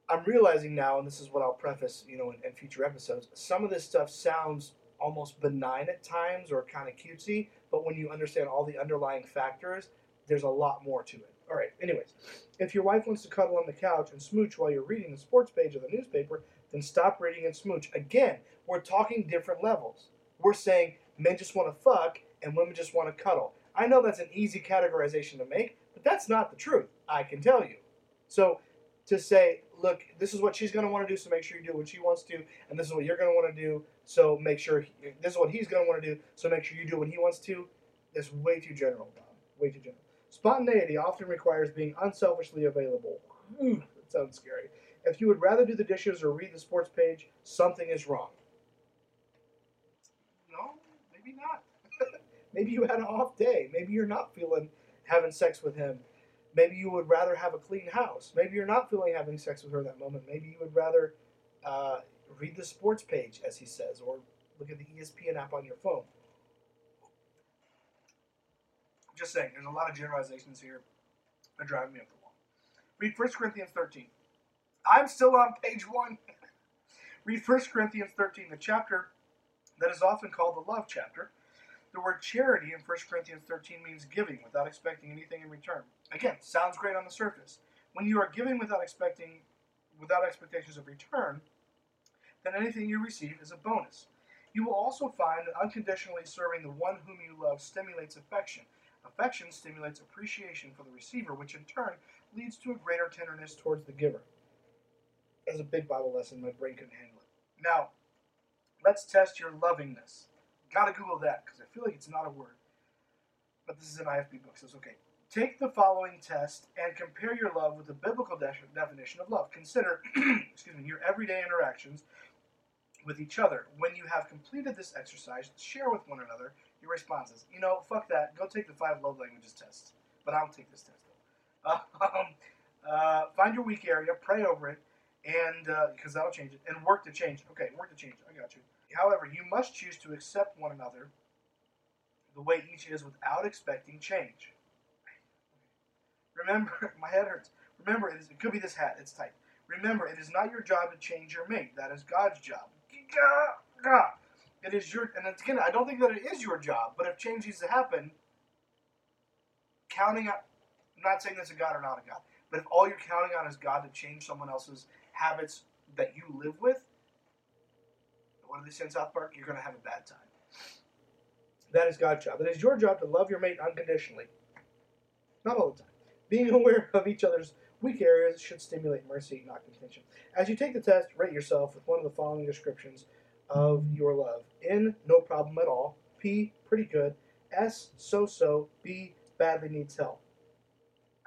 I'm realizing now, and this is what I'll preface, you know, in, in future episodes, some of this stuff sounds almost benign at times or kind of cutesy, but when you understand all the underlying factors, there's a lot more to it. All right, anyways, if your wife wants to cuddle on the couch and smooch while you're reading the sports page of the newspaper, then stop reading and smooch. Again, we're talking different levels. We're saying men just want to fuck and women just want to cuddle. I know that's an easy categorization to make, but that's not the truth. I can tell you. So to say, look, this is what she's going to want to do, so make sure you do what she wants to, and this is what you're going to want to do, so make sure he, this is what he's going to want to do, so make sure you do what he wants to. That's way too general, Bob. Way too general. Spontaneity often requires being unselfishly available. Hmm, that sounds scary. If you would rather do the dishes or read the sports page, something is wrong. No, maybe not. maybe you had an off day. Maybe you're not feeling having sex with him. Maybe you would rather have a clean house. Maybe you're not feeling having sex with her that moment. Maybe you would rather uh, read the sports page, as he says, or look at the ESPN app on your phone. Just saying, there's a lot of generalizations here that drive me up the wall. Read 1 Corinthians 13. I'm still on page 1. Read 1 Corinthians 13, the chapter that is often called the love chapter. The word charity in 1 Corinthians 13 means giving without expecting anything in return. Again, sounds great on the surface. When you are giving without expecting without expectations of return, then anything you receive is a bonus. You will also find that unconditionally serving the one whom you love stimulates affection, Affection stimulates appreciation for the receiver, which in turn leads to a greater tenderness towards the giver. That's a big Bible lesson. My brain couldn't handle it. Now, let's test your lovingness. Gotta Google that because I feel like it's not a word. But this is an IFB book, so it's okay. Take the following test and compare your love with the biblical de- definition of love. Consider, excuse me, your everyday interactions with each other. When you have completed this exercise, share with one another your responses. You know, fuck that. Go take the five love languages test. But I'll take this test though. Um, uh, find your weak area, pray over it, and because uh, that'll change it, and work to change it. Okay, work to change it. I got you. However, you must choose to accept one another the way each is without expecting change. Remember, my head hurts. Remember, it, is, it could be this hat. It's tight. Remember, it is not your job to change your mate. That is God's job. It is your, and again, I don't think that it is your job, but if change needs to happen, counting on, I'm not saying this is a God or not a God, but if all you're counting on is God to change someone else's habits that you live with, what do they say in South Park? You're going to have a bad time. That is God's job. It is your job to love your mate unconditionally. Not all the time. Being aware of each other's weak areas should stimulate mercy, not contention. As you take the test, rate yourself with one of the following descriptions of your love. N, no problem at all. P, pretty good. S, so so. B, badly needs help.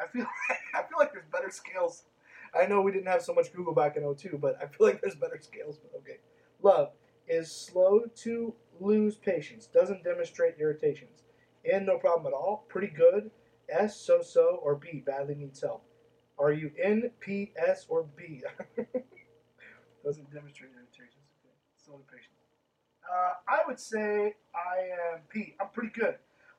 I feel like, I feel like there's better scales. I know we didn't have so much Google back in 02, but I feel like there's better scales. But okay. Love is slow to lose patience, doesn't demonstrate irritations. N, no problem at all. Pretty good. S, so so. Or B, badly needs help. Are you N, P, S, or B? doesn't demonstrate irritations. Okay. Patience. Uh, I would say I am P. I'm pretty good.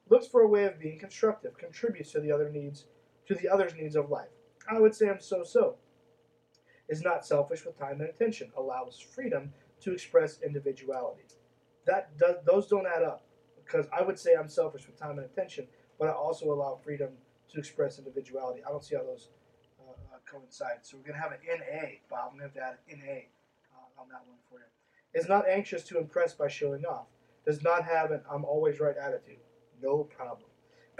Looks for a way of being constructive, contributes to the other needs, to the other's needs of life. I would say I'm so so. Is not selfish with time and attention, allows freedom to express individuality. That does, those don't add up because I would say I'm selfish with time and attention, but I also allow freedom to express individuality. I don't see how those uh, uh, coincide. So we're gonna have an NA, Bob. I'm have to add an NA uh, on that one for you. Is not anxious to impress by showing off. Does not have an I'm always right attitude. No problem.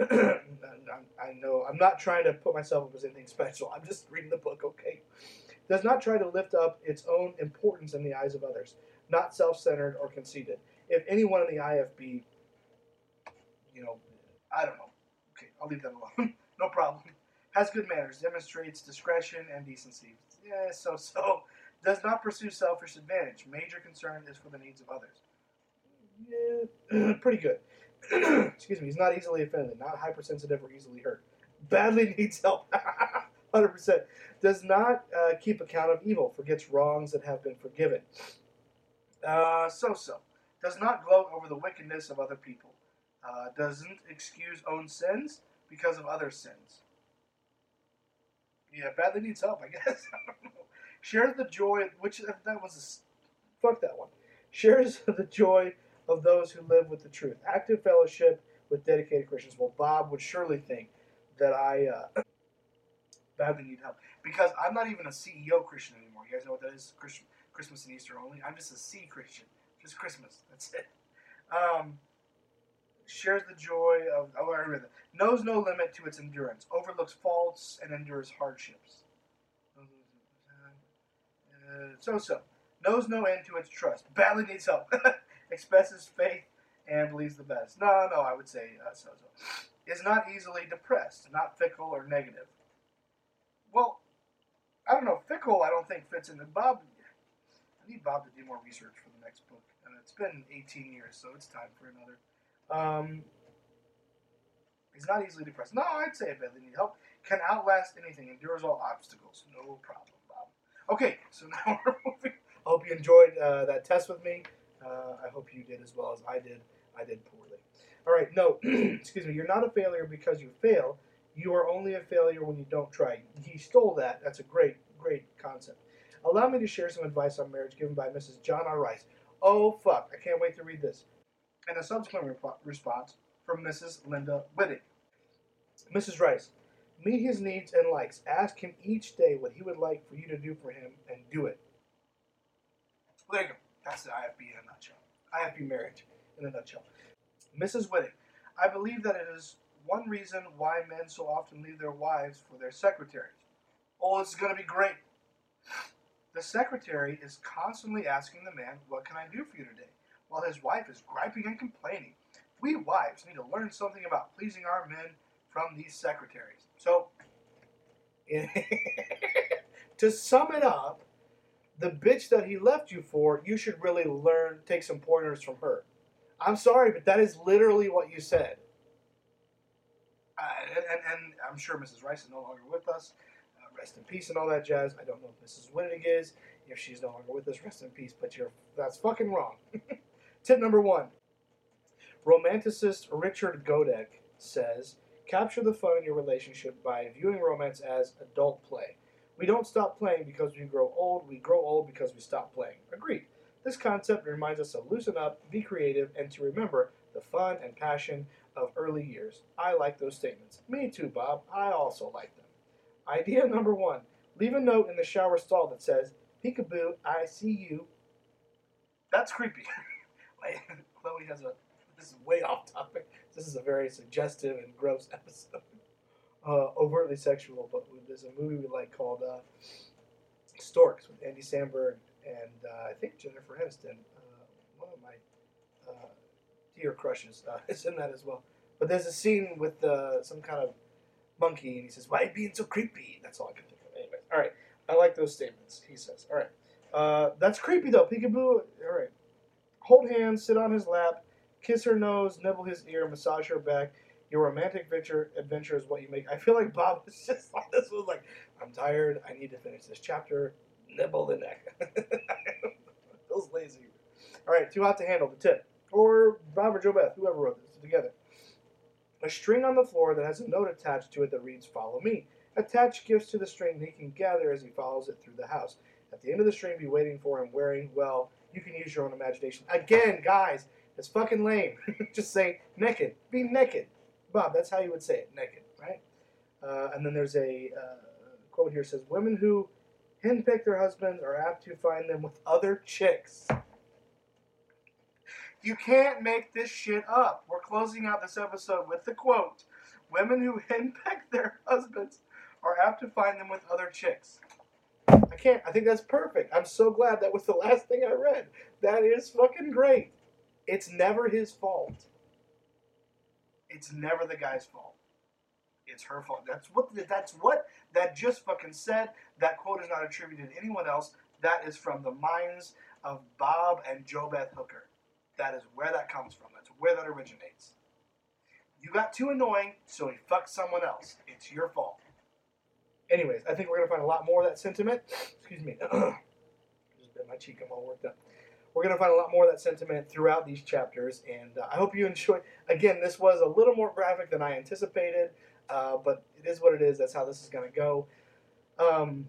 I know I'm not trying to put myself up as anything special. I'm just reading the book, okay? Does not try to lift up its own importance in the eyes of others. Not self-centered or conceited. If anyone in the IFB, you know, I don't know. I'll leave that alone. no problem. Has good manners. Demonstrates discretion and decency. Yeah, so so. Does not pursue selfish advantage. Major concern is for the needs of others. Yeah, pretty good. Excuse me. He's not easily offended. Not hypersensitive or easily hurt. Badly needs help. 100%. Does not uh, keep account of evil. Forgets wrongs that have been forgiven. Uh, so so. Does not gloat over the wickedness of other people. Uh, doesn't excuse own sins because of other sins. Yeah, badly needs help, I guess. I don't know. The joy, which that was a, fuck that one. Shares the joy of those who live with the truth. Active fellowship with dedicated Christians. Well, Bob would surely think that I uh, badly need help because I'm not even a CEO Christian anymore. You guys know what that is? Christian, Christmas and Easter only. I'm just a C Christian. Just Christmas. That's it. Um, shares the joy of. Oh, I read that. Knows no limit to its endurance. Overlooks faults and endures hardships. Uh, so so. Knows no end to its trust. Badly needs help. Expresses faith and believes the best. No, no, I would say uh, so so. Is not easily depressed. Not fickle or negative. Well, I don't know. Fickle, I don't think fits in. The Bob, I need Bob to do more research for the next book, and it's been 18 years, so it's time for another. Um, he's not easily depressed. No, I'd say I badly need help. Can outlast anything, endures all obstacles. No problem, Bob. Okay, so now we're moving. I hope you enjoyed uh, that test with me. Uh, I hope you did as well as I did. I did poorly. All right, no, excuse me. You're not a failure because you fail. You are only a failure when you don't try. He stole that. That's a great, great concept. Allow me to share some advice on marriage given by Mrs. John R. Rice. Oh, fuck. I can't wait to read this. And a subsequent rep- response from Mrs. Linda Whitting. Mrs. Rice, meet his needs and likes. Ask him each day what he would like for you to do for him and do it. There you go. That's the IFB in a nutshell. IFB marriage in a nutshell. Mrs. Whitting, I believe that it is one reason why men so often leave their wives for their secretaries. Oh, it's going to be great. The secretary is constantly asking the man, What can I do for you today? While his wife is griping and complaining. We wives need to learn something about pleasing our men from these secretaries. So, to sum it up, the bitch that he left you for, you should really learn, take some pointers from her. I'm sorry, but that is literally what you said. Uh, and, and, and, I'm sure Mrs. Rice is no longer with us. Uh, rest in peace and all that jazz. I don't know if Mrs. Winnig is. If she's no longer with us, rest in peace. But you're that's fucking wrong. Tip number one. Romanticist Richard Godek says, capture the fun in your relationship by viewing romance as adult play. We don't stop playing because we grow old. We grow old because we stop playing. Agreed. This concept reminds us to loosen up, be creative, and to remember the fun and passion of early years. I like those statements. Me too, Bob. I also like them. Idea number one leave a note in the shower stall that says, Peekaboo, I see you. That's creepy. Chloe has a. This is way off topic. This is a very suggestive and gross episode. Uh, overtly sexual, but there's a movie we like called uh, Storks with Andy Samberg and uh, I think Jennifer Aniston. Uh, one of my uh, dear crushes uh, is in that as well. But there's a scene with some kind of monkey, and he says, "Why are you being so creepy?" That's all I can think of. Anyways, all right. I like those statements. He says. All right. Uh, that's creepy though. Peekaboo. All right. Hold hands, sit on his lap, kiss her nose, nibble his ear, massage her back. Your romantic adventure adventure is what you make. I feel like Bob was just like this was like, I'm tired. I need to finish this chapter. Nibble the neck. Feels lazy. All right, too hot to handle. The tip, or Bob or JoBeth, whoever wrote this together. A string on the floor that has a note attached to it that reads "Follow me." Attach gifts to the string he can gather as he follows it through the house. At the end of the string, be waiting for him wearing well. You can use your own imagination. Again, guys, it's fucking lame. Just say naked. Be naked. Bob, that's how you would say it, naked, right? Uh, and then there's a uh, quote here says, "Women who henpeck their husbands are apt to find them with other chicks." You can't make this shit up. We're closing out this episode with the quote: "Women who henpeck their husbands are apt to find them with other chicks." I can't. I think that's perfect. I'm so glad that was the last thing I read. That is fucking great. It's never his fault. It's never the guy's fault. It's her fault. That's what that's what that just fucking said. That quote is not attributed to anyone else. That is from the minds of Bob and JoBeth Hooker. That is where that comes from. That's where that originates. You got too annoying, so he fucked someone else. It's your fault. Anyways, I think we're gonna find a lot more of that sentiment. Excuse me. Just bit my cheek. I'm all worked up we're going to find a lot more of that sentiment throughout these chapters. And uh, I hope you enjoy. Again, this was a little more graphic than I anticipated, uh, but it is what it is. That's how this is going to go. Um,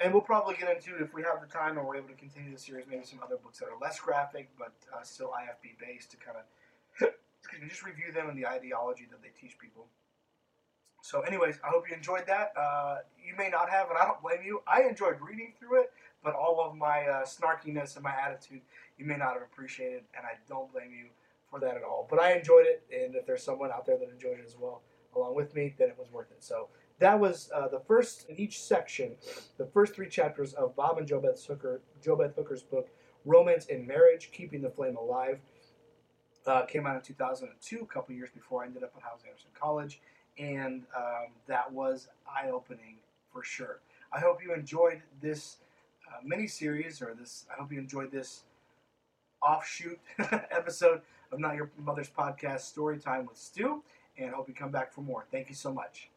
and we'll probably get into, if we have the time and we're able to continue the series, maybe some other books that are less graphic, but uh, still IFB based to kind of just review them and the ideology that they teach people. So, anyways, I hope you enjoyed that. Uh, you may not have, and I don't blame you. I enjoyed reading through it but all of my uh, snarkiness and my attitude you may not have appreciated, and I don't blame you for that at all. But I enjoyed it, and if there's someone out there that enjoyed it as well along with me, then it was worth it. So that was uh, the first in each section, the first three chapters of Bob and JoBeth Hooker, JoBeth Hooker's book, Romance in Marriage: Keeping the Flame Alive. Uh, came out in 2002, a couple years before I ended up at Hyles Anderson College, and um, that was eye-opening for sure. I hope you enjoyed this uh, mini series, or this. I hope you enjoyed this offshoot episode of Not Your Mother's Podcast Story Time with Stu, and hope you come back for more. Thank you so much.